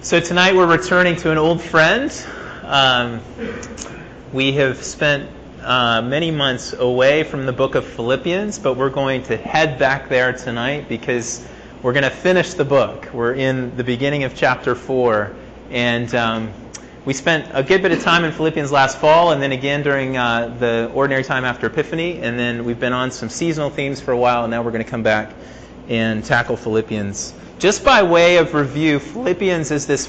So tonight we're returning to an old friend. Um, we have spent uh, many months away from the book of Philippians, but we're going to head back there tonight because we're going to finish the book. We're in the beginning of chapter 4. And um, we spent a good bit of time in Philippians last fall, and then again during uh, the ordinary time after Epiphany. And then we've been on some seasonal themes for a while, and now we're going to come back and tackle Philippians. Just by way of review, Philippians is this,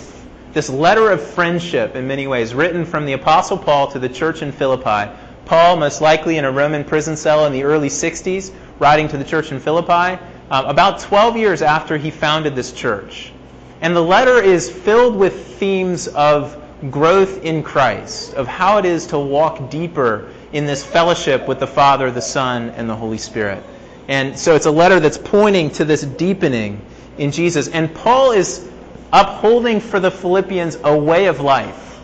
this letter of friendship in many ways, written from the Apostle Paul to the church in Philippi. Paul, most likely in a Roman prison cell in the early 60s, writing to the church in Philippi, uh, about 12 years after he founded this church. And the letter is filled with themes of growth in Christ, of how it is to walk deeper in this fellowship with the Father, the Son, and the Holy Spirit. And so it's a letter that's pointing to this deepening in Jesus. And Paul is upholding for the Philippians a way of life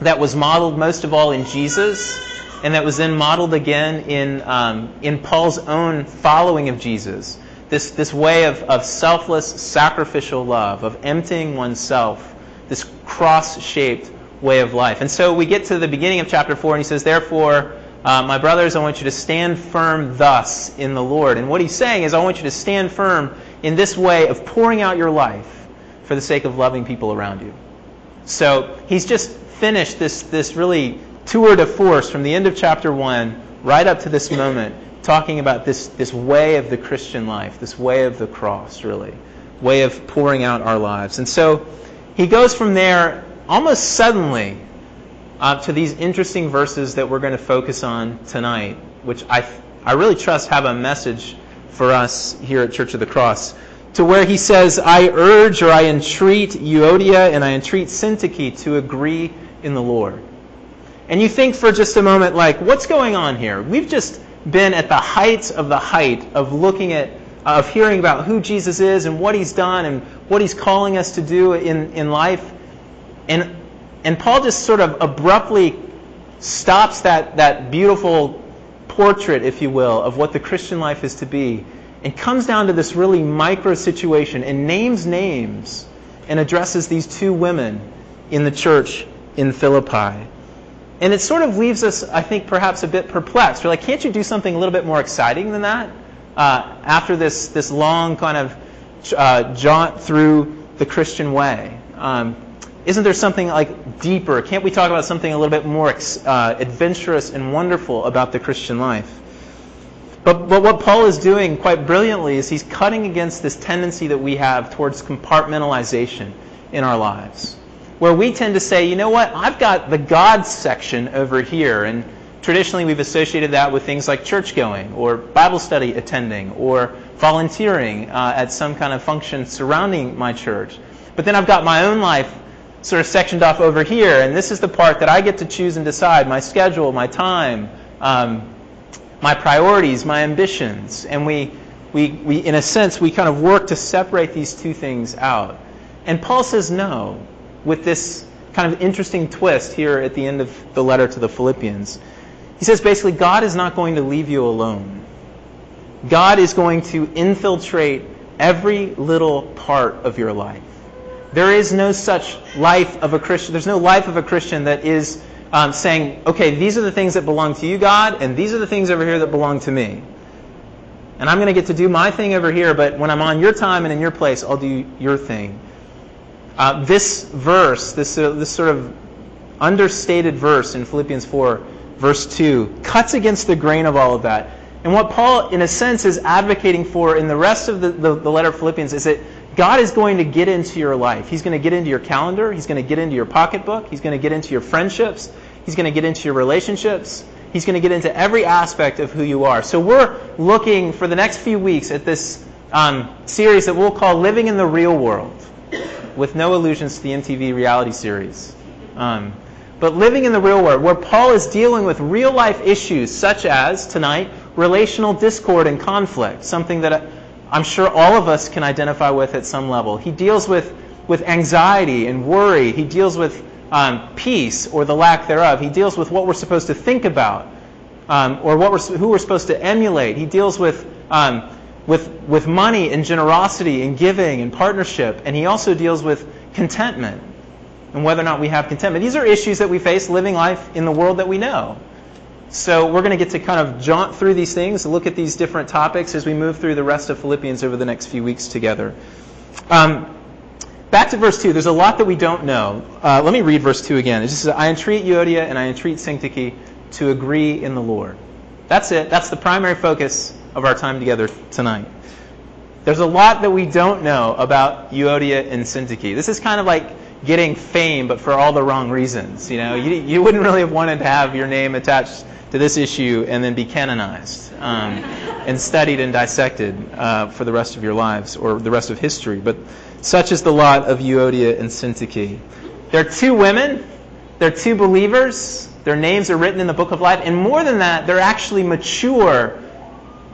that was modeled most of all in Jesus, and that was then modeled again in, um, in Paul's own following of Jesus. This, this way of, of selfless, sacrificial love, of emptying oneself, this cross shaped way of life. And so we get to the beginning of chapter 4, and he says, Therefore, uh, my brothers, I want you to stand firm thus in the Lord. And what he's saying is, I want you to stand firm in this way of pouring out your life for the sake of loving people around you. So he's just finished this, this really tour de force from the end of chapter 1 right up to this moment, talking about this, this way of the Christian life, this way of the cross, really, way of pouring out our lives. And so he goes from there almost suddenly uh, to these interesting verses that we're going to focus on tonight, which I, I really trust have a message for us here at Church of the Cross, to where he says, I urge or I entreat Euodia and I entreat Syntyche to agree in the Lord. And you think for just a moment, like, what's going on here? We've just been at the height of the height of looking at, of hearing about who Jesus is and what he's done and what he's calling us to do in, in life. And, and Paul just sort of abruptly stops that, that beautiful portrait, if you will, of what the Christian life is to be, and comes down to this really micro situation and names names and addresses these two women in the church in Philippi. And it sort of leaves us, I think, perhaps a bit perplexed. We're like, can't you do something a little bit more exciting than that? Uh, after this, this long kind of uh, jaunt through the Christian way. Um, isn't there something like deeper? Can't we talk about something a little bit more uh, adventurous and wonderful about the Christian life? But, but what Paul is doing quite brilliantly is he's cutting against this tendency that we have towards compartmentalization in our lives. Where we tend to say, you know what, I've got the God section over here. And traditionally we've associated that with things like church going or Bible study attending or volunteering uh, at some kind of function surrounding my church. But then I've got my own life sort of sectioned off over here, and this is the part that I get to choose and decide my schedule, my time, um, my priorities, my ambitions. And we, we, we, in a sense, we kind of work to separate these two things out. And Paul says no, with this kind of interesting twist here at the end of the letter to the Philippians. He says basically, God is not going to leave you alone. God is going to infiltrate every little part of your life. There is no such life of a Christian. There's no life of a Christian that is um, saying, okay, these are the things that belong to you, God, and these are the things over here that belong to me. And I'm going to get to do my thing over here, but when I'm on your time and in your place, I'll do your thing. Uh, this verse, this, uh, this sort of understated verse in Philippians 4, verse 2, cuts against the grain of all of that. And what Paul, in a sense, is advocating for in the rest of the, the, the letter of Philippians is that God is going to get into your life. He's going to get into your calendar. He's going to get into your pocketbook. He's going to get into your friendships. He's going to get into your relationships. He's going to get into every aspect of who you are. So we're looking for the next few weeks at this um, series that we'll call Living in the Real World, with no allusions to the MTV reality series. Um, but living in the real world, where Paul is dealing with real life issues such as, tonight, relational discord and conflict, something that I'm sure all of us can identify with at some level. He deals with, with anxiety and worry. He deals with um, peace or the lack thereof. He deals with what we're supposed to think about um, or what we're, who we're supposed to emulate. He deals with um, with, with money and generosity and giving and partnership, and he also deals with contentment and whether or not we have contentment. These are issues that we face living life in the world that we know. So we're going to get to kind of jaunt through these things, look at these different topics as we move through the rest of Philippians over the next few weeks together. Um, back to verse 2. There's a lot that we don't know. Uh, let me read verse 2 again. It just says, I entreat Euodia and I entreat Syntyche to agree in the Lord. That's it. That's the primary focus of our time together tonight. There's a lot that we don't know about Euodia and Syntyche. This is kind of like getting fame, but for all the wrong reasons. You know, you, you wouldn't really have wanted to have your name attached to this issue and then be canonized um, and studied and dissected uh, for the rest of your lives or the rest of history. But such is the lot of Euodia and Syntyche. They're two women. They're two believers. Their names are written in the book of life. And more than that, they're actually mature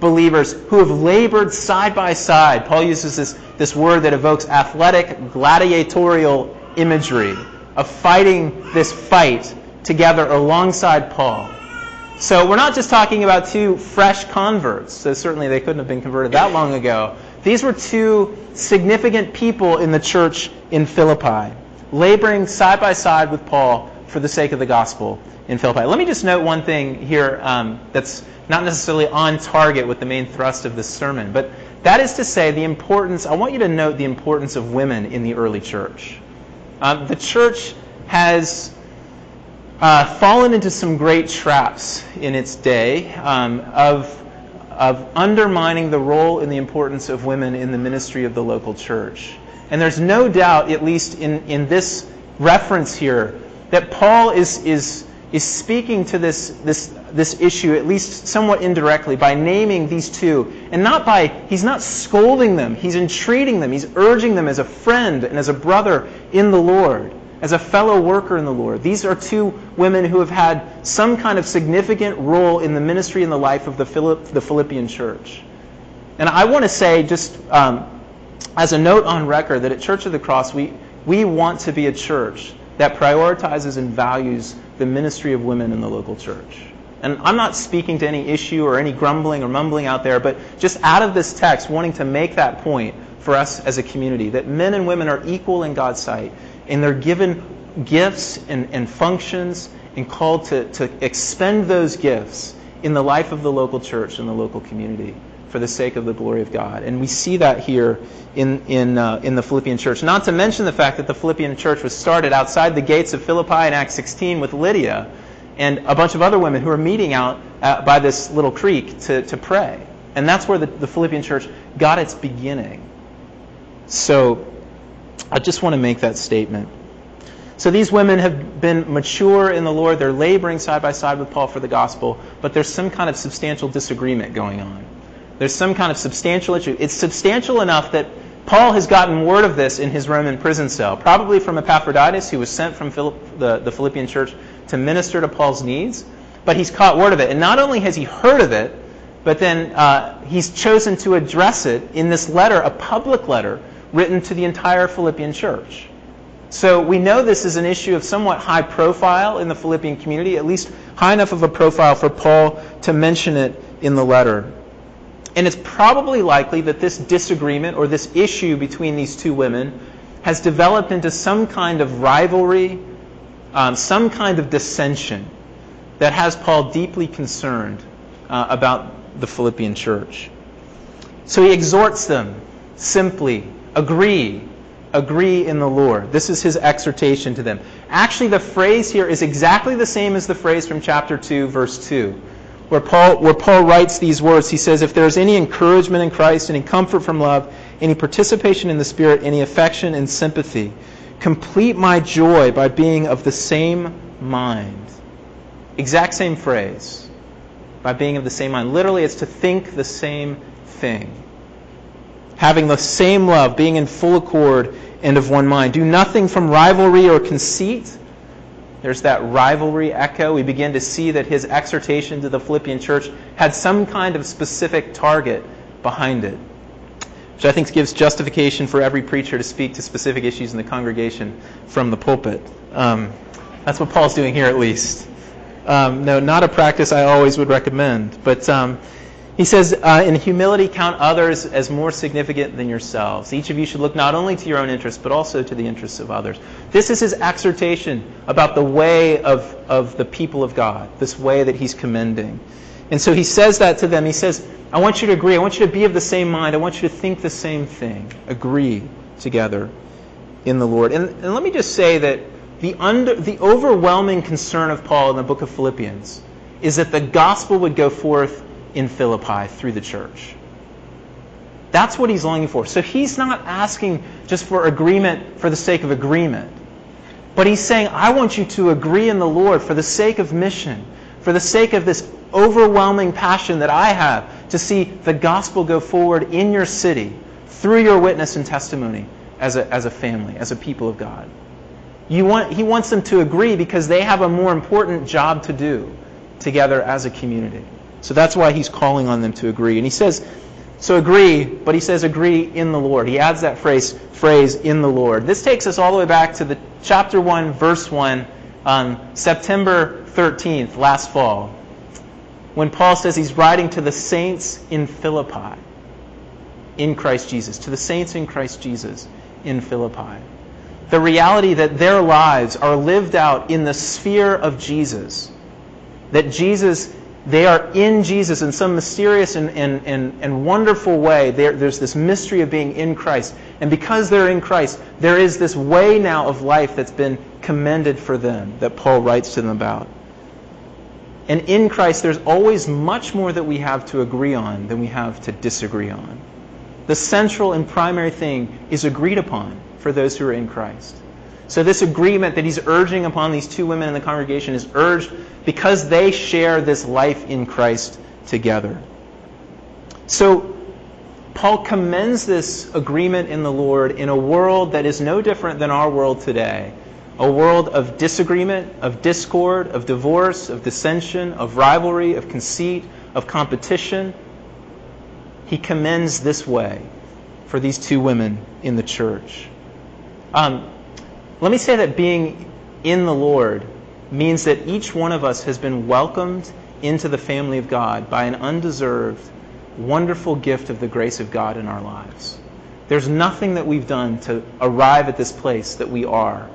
believers who have labored side by side. Paul uses this, this word that evokes athletic, gladiatorial imagery of fighting this fight together alongside Paul. So we're not just talking about two fresh converts. So certainly they couldn't have been converted that long ago. These were two significant people in the church in Philippi, laboring side by side with Paul for the sake of the gospel in Philippi. Let me just note one thing here um, that's not necessarily on target with the main thrust of this sermon, but that is to say, the importance, I want you to note the importance of women in the early church. Um, the church has uh, fallen into some great traps in its day um, of, of undermining the role and the importance of women in the ministry of the local church. And there's no doubt, at least in, in this reference here, that Paul is, is, is speaking to this, this, this issue, at least somewhat indirectly, by naming these two. And not by, he's not scolding them, he's entreating them, he's urging them as a friend and as a brother in the Lord as a fellow worker in the Lord. These are two women who have had some kind of significant role in the ministry and the life of the, Philipp, the Philippian church. And I want to say, just um, as a note on record, that at Church of the Cross, we, we want to be a church that prioritizes and values the ministry of women in the local church. And I'm not speaking to any issue or any grumbling or mumbling out there, but just out of this text, wanting to make that point for us as a community that men and women are equal in God's sight and they're given gifts and, and functions and called to, to expend those gifts in the life of the local church and the local community for the sake of the glory of God. And we see that here in, in, uh, in the Philippian church. Not to mention the fact that the Philippian church was started outside the gates of Philippi in Acts 16 with Lydia and a bunch of other women who are meeting out uh, by this little creek to, to pray. And that's where the, the Philippian church got its beginning. So I just want to make that statement. So these women have been mature in the Lord. They're laboring side by side with Paul for the gospel, but there's some kind of substantial disagreement going on. There's some kind of substantial issue. It's substantial enough that Paul has gotten word of this in his Roman prison cell, probably from Epaphroditus, who was sent from Philipp, the, the Philippian church to minister to Paul's needs. But he's caught word of it. And not only has he heard of it, but then uh, he's chosen to address it in this letter, a public letter written to the entire Philippian church. So we know this is an issue of somewhat high profile in the Philippian community, at least high enough of a profile for Paul to mention it in the letter. And it's probably likely that this disagreement or this issue between these two women has developed into some kind of rivalry, um, some kind of dissension that has Paul deeply concerned uh, about the Philippian church. So he exhorts them simply Agree. Agree in the Lord. This is his exhortation to them. Actually, the phrase here is exactly the same as the phrase from chapter 2, verse 2, where Paul, where Paul writes these words. He says, If there is any encouragement in Christ, any comfort from love, any participation in the Spirit, any affection and sympathy, complete my joy by being of the same mind. Exact same phrase. By being of the same mind. Literally, it's to think the same thing having the same love, being in full accord and of one mind. Do nothing from rivalry or conceit. There's that rivalry echo. We begin to see that his exhortation to the Philippian church had some kind of specific target behind it, which I think gives justification for every preacher to speak to specific issues in the congregation from the pulpit. Um, that's what Paul's doing here, at least. Um, no, not a practice I always would recommend. But um, He says, uh, in humility, count others as more significant than yourselves. Each of you should look not only to your own interests, but also to the interests of others. This is his exhortation about the way of, of the people of God, this way that he's commending. And so he says that to them. He says, I want you to agree. I want you to be of the same mind. I want you to think the same thing. Agree together in the Lord. And, and let me just say that the, under, the overwhelming concern of Paul in the book of Philippians is that the gospel would go forth in Philippi through the church. That's what he's longing for. So he's not asking just for agreement for the sake of agreement. But he's saying, I want you to agree in the Lord for the sake of mission, for the sake of this overwhelming passion that I have to see the gospel go forward in your city through your witness and testimony as a, as a family, as a people of God. Want, he wants them to agree because they have a more important job to do together as a community. So that's why he's calling on them to agree. And he says, so agree, but he says agree in the Lord. He adds that phrase, phrase in the Lord. This takes us all the way back to the chapter 1, verse 1, on September 13th, last fall, when Paul says he's writing to the saints in Philippi in Christ Jesus, to the saints in Christ Jesus in Philippi. The reality that their lives are lived out in the sphere of Jesus, that Jesus they are in Jesus in some mysterious and, and, and, and wonderful way. There, there's this mystery of being in Christ. And because they're in Christ, there is this way now of life that's been commended for them that Paul writes to them about. And in Christ, there's always much more that we have to agree on than we have to disagree on. The central and primary thing is agreed upon for those who are in Christ. So, this agreement that he's urging upon these two women in the congregation is urged because they share this life in Christ together. So, Paul commends this agreement in the Lord in a world that is no different than our world today a world of disagreement, of discord, of divorce, of dissension, of rivalry, of conceit, of competition. He commends this way for these two women in the church. Um, let me say that being in the Lord means that each one of us has been welcomed into the family of God by an undeserved, wonderful gift of the grace of God in our lives. There's nothing that we've done to arrive at this place that we are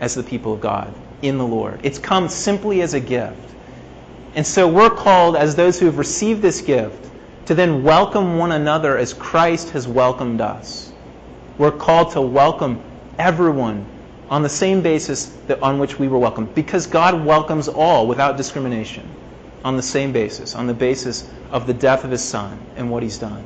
as the people of God in the Lord. It's come simply as a gift. And so we're called, as those who have received this gift, to then welcome one another as Christ has welcomed us. We're called to welcome everyone on the same basis that on which we were welcomed. Because God welcomes all without discrimination on the same basis, on the basis of the death of his son and what he's done.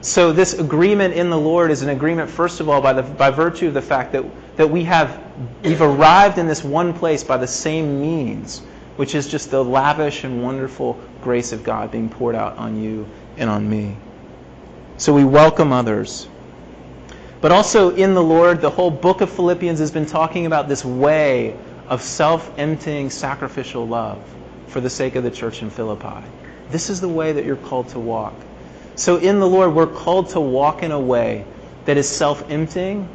So this agreement in the Lord is an agreement, first of all, by, the, by virtue of the fact that, that we have we've arrived in this one place by the same means, which is just the lavish and wonderful grace of God being poured out on you and on me. So we welcome others. But also in the Lord, the whole book of Philippians has been talking about this way of self emptying sacrificial love for the sake of the church in Philippi. This is the way that you're called to walk. So in the Lord, we're called to walk in a way that is self emptying,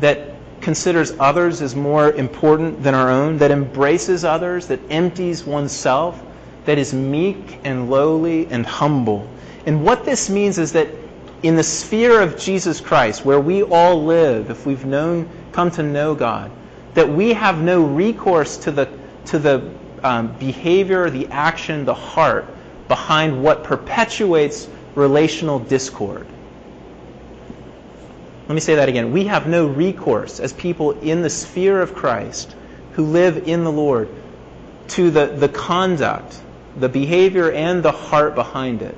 that considers others as more important than our own, that embraces others, that empties oneself, that is meek and lowly and humble. And what this means is that in the sphere of Jesus Christ, where we all live, if we've known, come to know God, that we have no recourse to the, to the um, behavior, the action, the heart behind what perpetuates relational discord. Let me say that again. We have no recourse as people in the sphere of Christ who live in the Lord to the, the conduct, the behavior, and the heart behind it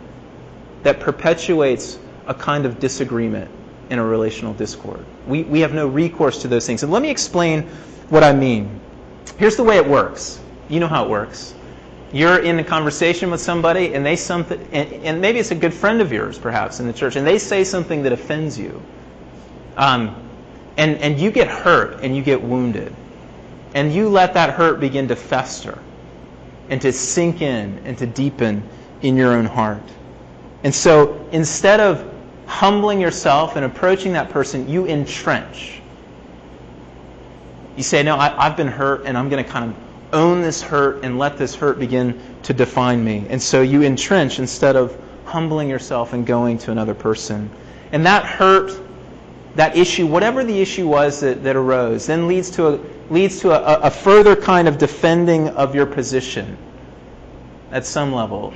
that perpetuates a kind of disagreement in a relational discord. We, we have no recourse to those things. And let me explain what I mean. Here's the way it works. You know how it works. You're in a conversation with somebody, and they something, and, and maybe it's a good friend of yours, perhaps in the church, and they say something that offends you, um, and and you get hurt and you get wounded, and you let that hurt begin to fester, and to sink in and to deepen in your own heart. And so instead of humbling yourself and approaching that person, you entrench. You say, No, I, have been hurt, and I'm going to kind of own this hurt and let this hurt begin to define me. And so you entrench instead of humbling yourself and going to another person. And that hurt, that issue, whatever the issue was that, that arose, then leads to, a, leads to a, a further kind of defending of your position at some level,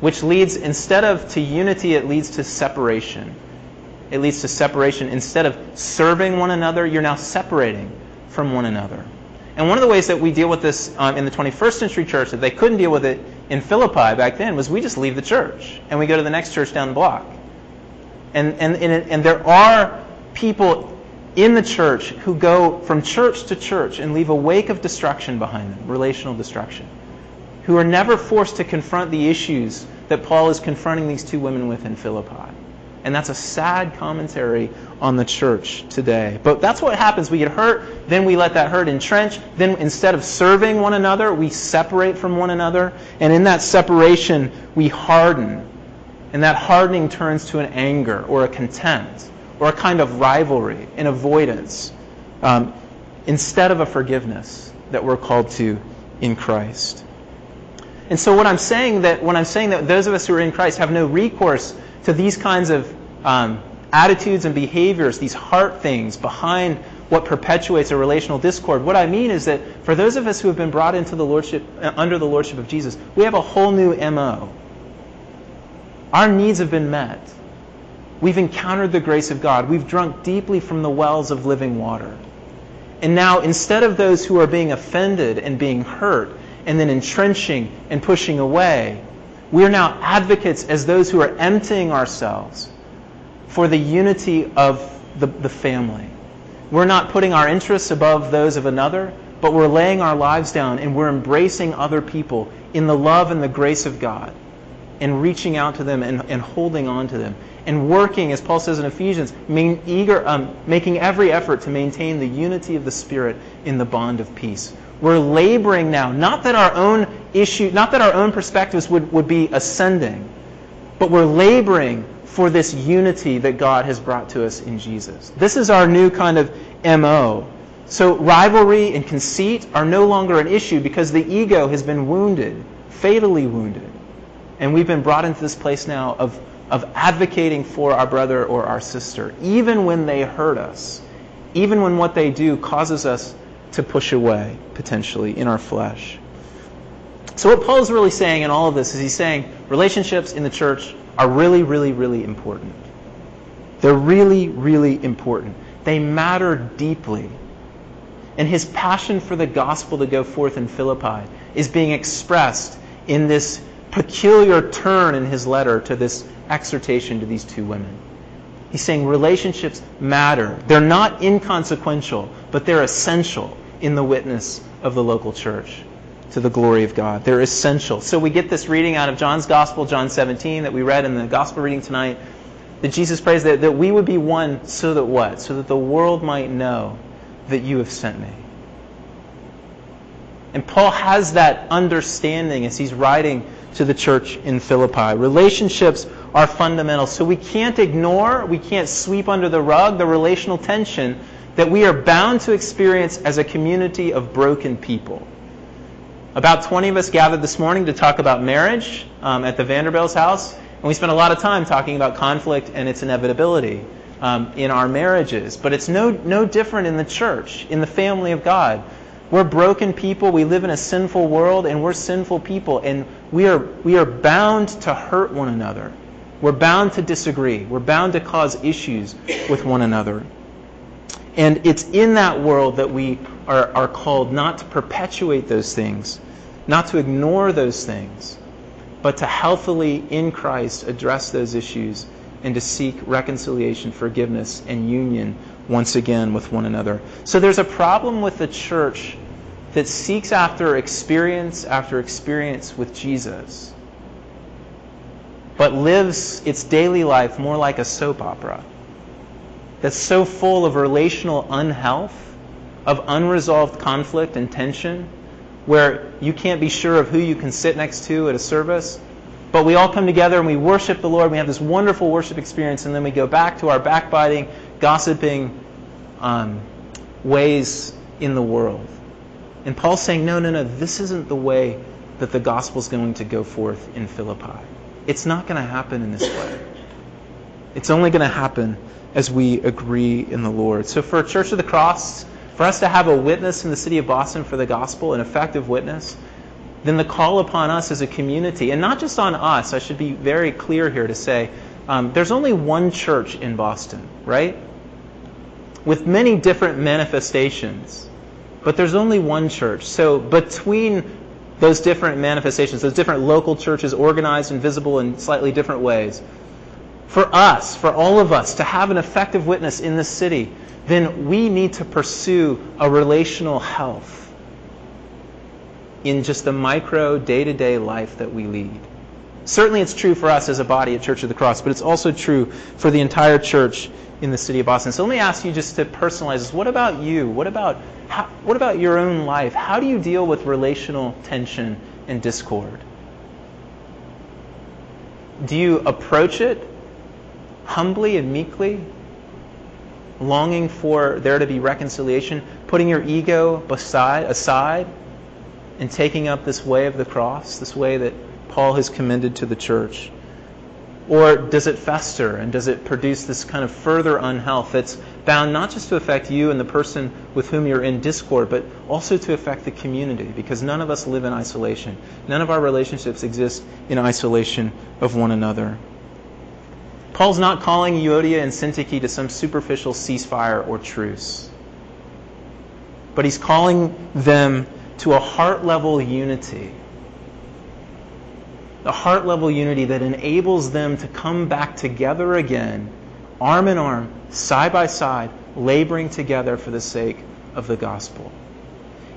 which leads, instead of to unity, it leads to separation. It leads to separation. Instead of serving one another, you're now separating from one another. And one of the ways that we deal with this um, in the 21st century church, that they couldn't deal with it in Philippi back then, was we just leave the church and we go to the next church down the block. And, and, and, and there are people in the church who go from church to church and leave a wake of destruction behind them, relational destruction, who are never forced to confront the issues that Paul is confronting these two women with in Philippi. And that's a sad commentary on the church today. But that's what happens. We get hurt, then we let that hurt entrench. Then instead of serving one another, we separate from one another. And in that separation, we harden. And that hardening turns to an anger or a contempt or a kind of rivalry, an avoidance, um, instead of a forgiveness that we're called to in Christ. And so what I'm saying that when I'm saying that those of us who are in Christ have no recourse to these kinds of um, attitudes and behaviors, these heart things behind what perpetuates a relational discord. What I mean is that for those of us who have been brought into the lordship uh, under the lordship of Jesus, we have a whole new MO. Our needs have been met. We've encountered the grace of God. We've drunk deeply from the wells of living water. And now, instead of those who are being offended and being hurt and then entrenching and pushing away, we are now advocates as those who are emptying ourselves for the unity of the, the family. We're not putting our interests above those of another, but we're laying our lives down and we're embracing other people in the love and the grace of God and reaching out to them and, and holding on to them and working, as Paul says in Ephesians, main, eager, um, making every effort to maintain the unity of the Spirit in the bond of peace. We're laboring now, not that our own issue, not that our own perspectives would, would be ascending, but we're laboring for this unity that God has brought to us in Jesus. This is our new kind of MO. So rivalry and conceit are no longer an issue because the ego has been wounded, fatally wounded. And we've been brought into this place now of, of advocating for our brother or our sister, even when they hurt us, even when what they do causes us to push away, potentially, in our flesh. So, what Paul is really saying in all of this is he's saying relationships in the church are really, really, really important. They're really, really important. They matter deeply. And his passion for the gospel to go forth in Philippi is being expressed in this peculiar turn in his letter to this exhortation to these two women. He's saying relationships matter. They're not inconsequential, but they're essential in the witness of the local church to the glory of God. They're essential. So we get this reading out of John's Gospel, John 17, that we read in the Gospel reading tonight, that Jesus prays that, that we would be one so that what? So that the world might know that you have sent me. And Paul has that understanding as he's writing to the church in Philippi. Relationships are fundamental. So we can't ignore, we can't sweep under the rug the relational tension that we are bound to experience as a community of broken people. About 20 of us gathered this morning to talk about marriage um, at the Vanderbilt's house, and we spent a lot of time talking about conflict and its inevitability um, in our marriages. But it's no, no different in the church, in the family of God. We're broken people. We live in a sinful world, and we're sinful people, and we are, we are bound to hurt one another. We're bound to disagree. We're bound to cause issues with one another. And it's in that world that we are, are called not to perpetuate those things, not to ignore those things, but to healthily, in Christ, address those issues and to seek reconciliation, forgiveness, and union once again with one another. So there's a problem with the church that seeks after experience after experience with Jesus, but lives its daily life more like a soap opera that's so full of relational unhealth, of unresolved conflict and tension, where you can't be sure of who you can sit next to at a service. But we all come together and we worship the Lord. We have this wonderful worship experience, and then we go back to our backbiting, gossiping um, ways in the world. And Paul's saying, no, no, no, this isn't the way that the gospel is going to go forth in Philippi. It's not going to happen in this way. It's only going to happen as we agree in the Lord. So for Church of the Cross, for us to have a witness in the city of Boston for the gospel, an effective witness, then the call upon us as a community, and not just on us, I should be very clear here to say, um, there's only one church in Boston, right? With many different manifestations. But there's only one church. So between those different manifestations, those different local churches organized and visible in slightly different ways, for us, for all of us, to have an effective witness in this city, then we need to pursue a relational health in just the micro day to day life that we lead. Certainly, it's true for us as a body at Church of the Cross, but it's also true for the entire church in the city of Boston. So let me ask you just to personalize this. What about you? What about, how, what about your own life? How do you deal with relational tension and discord? Do you approach it humbly and meekly, longing for there to be reconciliation, putting your ego beside, aside, and taking up this way of the cross, this way that Paul has commended to the church? Or does it fester and does it produce this kind of further unhealth that's bound not just to affect you and the person with whom you're in discord, but also to affect the community? Because none of us live in isolation. None of our relationships exist in isolation of one another. Paul's not calling Euodia and Syntyche to some superficial ceasefire or truce, but he's calling them to a heart level unity. The heart level unity that enables them to come back together again, arm in arm, side by side, laboring together for the sake of the gospel.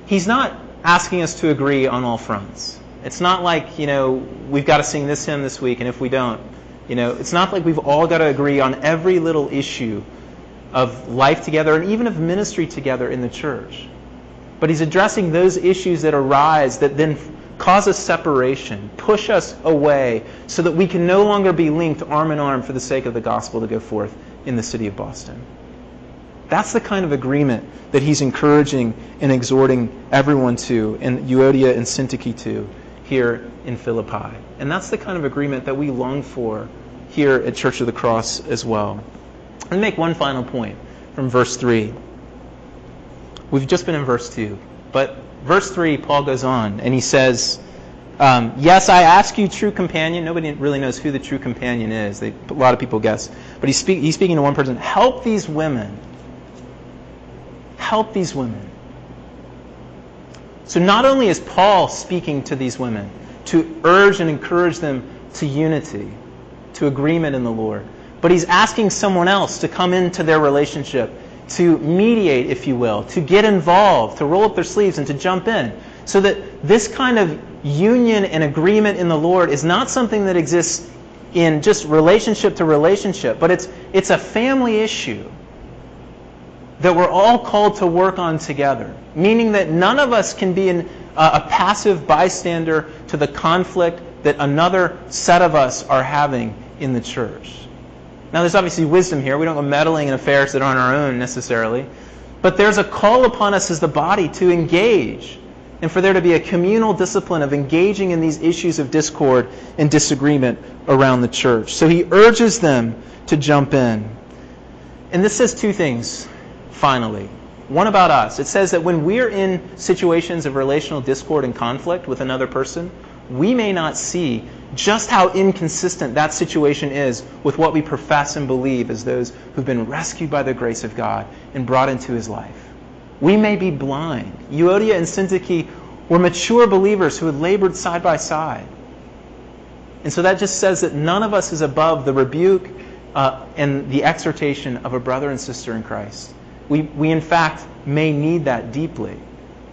He's not asking us to agree on all fronts. It's not like, you know, we've got to sing this hymn this week, and if we don't, you know, it's not like we've all got to agree on every little issue of life together and even of ministry together in the church. But he's addressing those issues that arise that then cause us separation, push us away, so that we can no longer be linked arm in arm for the sake of the gospel to go forth in the city of Boston. That's the kind of agreement that he's encouraging and exhorting everyone to, and Euodia and Syntyche to, here in Philippi. And that's the kind of agreement that we long for here at Church of the Cross as well. Me make one final point from verse 3. We've just been in verse 2. But verse 3, Paul goes on and he says, um, Yes, I ask you, true companion. Nobody really knows who the true companion is. They, a lot of people guess. But he's, speak, he's speaking to one person. Help these women. Help these women. So not only is Paul speaking to these women to urge and encourage them to unity, to agreement in the Lord, but he's asking someone else to come into their relationship to mediate, if you will, to get involved, to roll up their sleeves and to jump in. So that this kind of union and agreement in the Lord is not something that exists in just relationship to relationship, but it's, it's a family issue that we're all called to work on together. Meaning that none of us can be an, uh, a passive bystander to the conflict that another set of us are having in the church. Now, there's obviously wisdom here. We don't go meddling in affairs that aren't our own necessarily. But there's a call upon us as the body to engage and for there to be a communal discipline of engaging in these issues of discord and disagreement around the church. So he urges them to jump in. And this says two things, finally. One about us. It says that when we're in situations of relational discord and conflict with another person, we may not see just how inconsistent that situation is with what we profess and believe as those who've been rescued by the grace of God and brought into his life. We may be blind. Euodia and Syntyche were mature believers who had labored side by side. And so that just says that none of us is above the rebuke uh, and the exhortation of a brother and sister in Christ. We, we in fact, may need that deeply.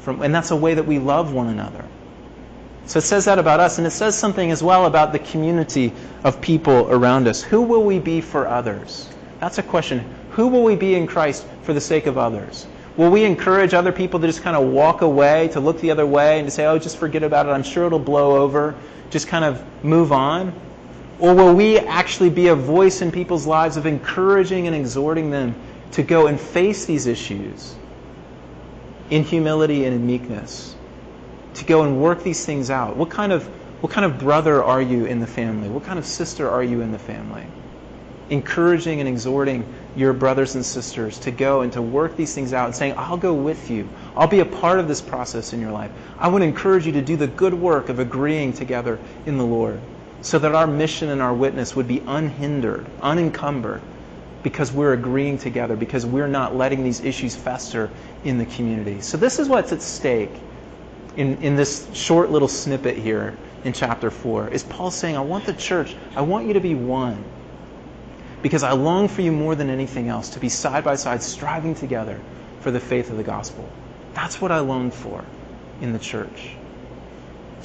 From, and that's a way that we love one another. So it says that about us, and it says something as well about the community of people around us. Who will we be for others? That's a question. Who will we be in Christ for the sake of others? Will we encourage other people to just kind of walk away, to look the other way, and to say, oh, just forget about it. I'm sure it'll blow over. Just kind of move on? Or will we actually be a voice in people's lives of encouraging and exhorting them to go and face these issues in humility and in meekness, to go and work these things out. What kind of, what kind of brother are you in the family? What kind of sister are you in the family? Encouraging and exhorting your brothers and sisters to go and to work these things out and saying, I'll go with you. I'll be a part of this process in your life. I want to encourage you to do the good work of agreeing together in the Lord so that our mission and our witness would be unhindered, unencumbered, because we're agreeing together, because we're not letting these issues fester in the community. So, this is what's at stake in, in this short little snippet here in chapter 4. Is Paul saying, I want the church, I want you to be one. Because I long for you more than anything else to be side by side, striving together for the faith of the gospel. That's what I long for in the church.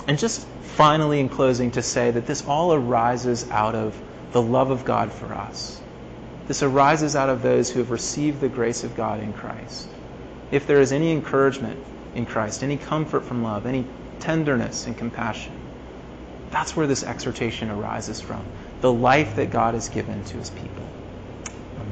And just finally, in closing, to say that this all arises out of the love of God for us. This arises out of those who have received the grace of God in Christ. If there is any encouragement in Christ, any comfort from love, any tenderness and compassion, that's where this exhortation arises from. The life that God has given to his people.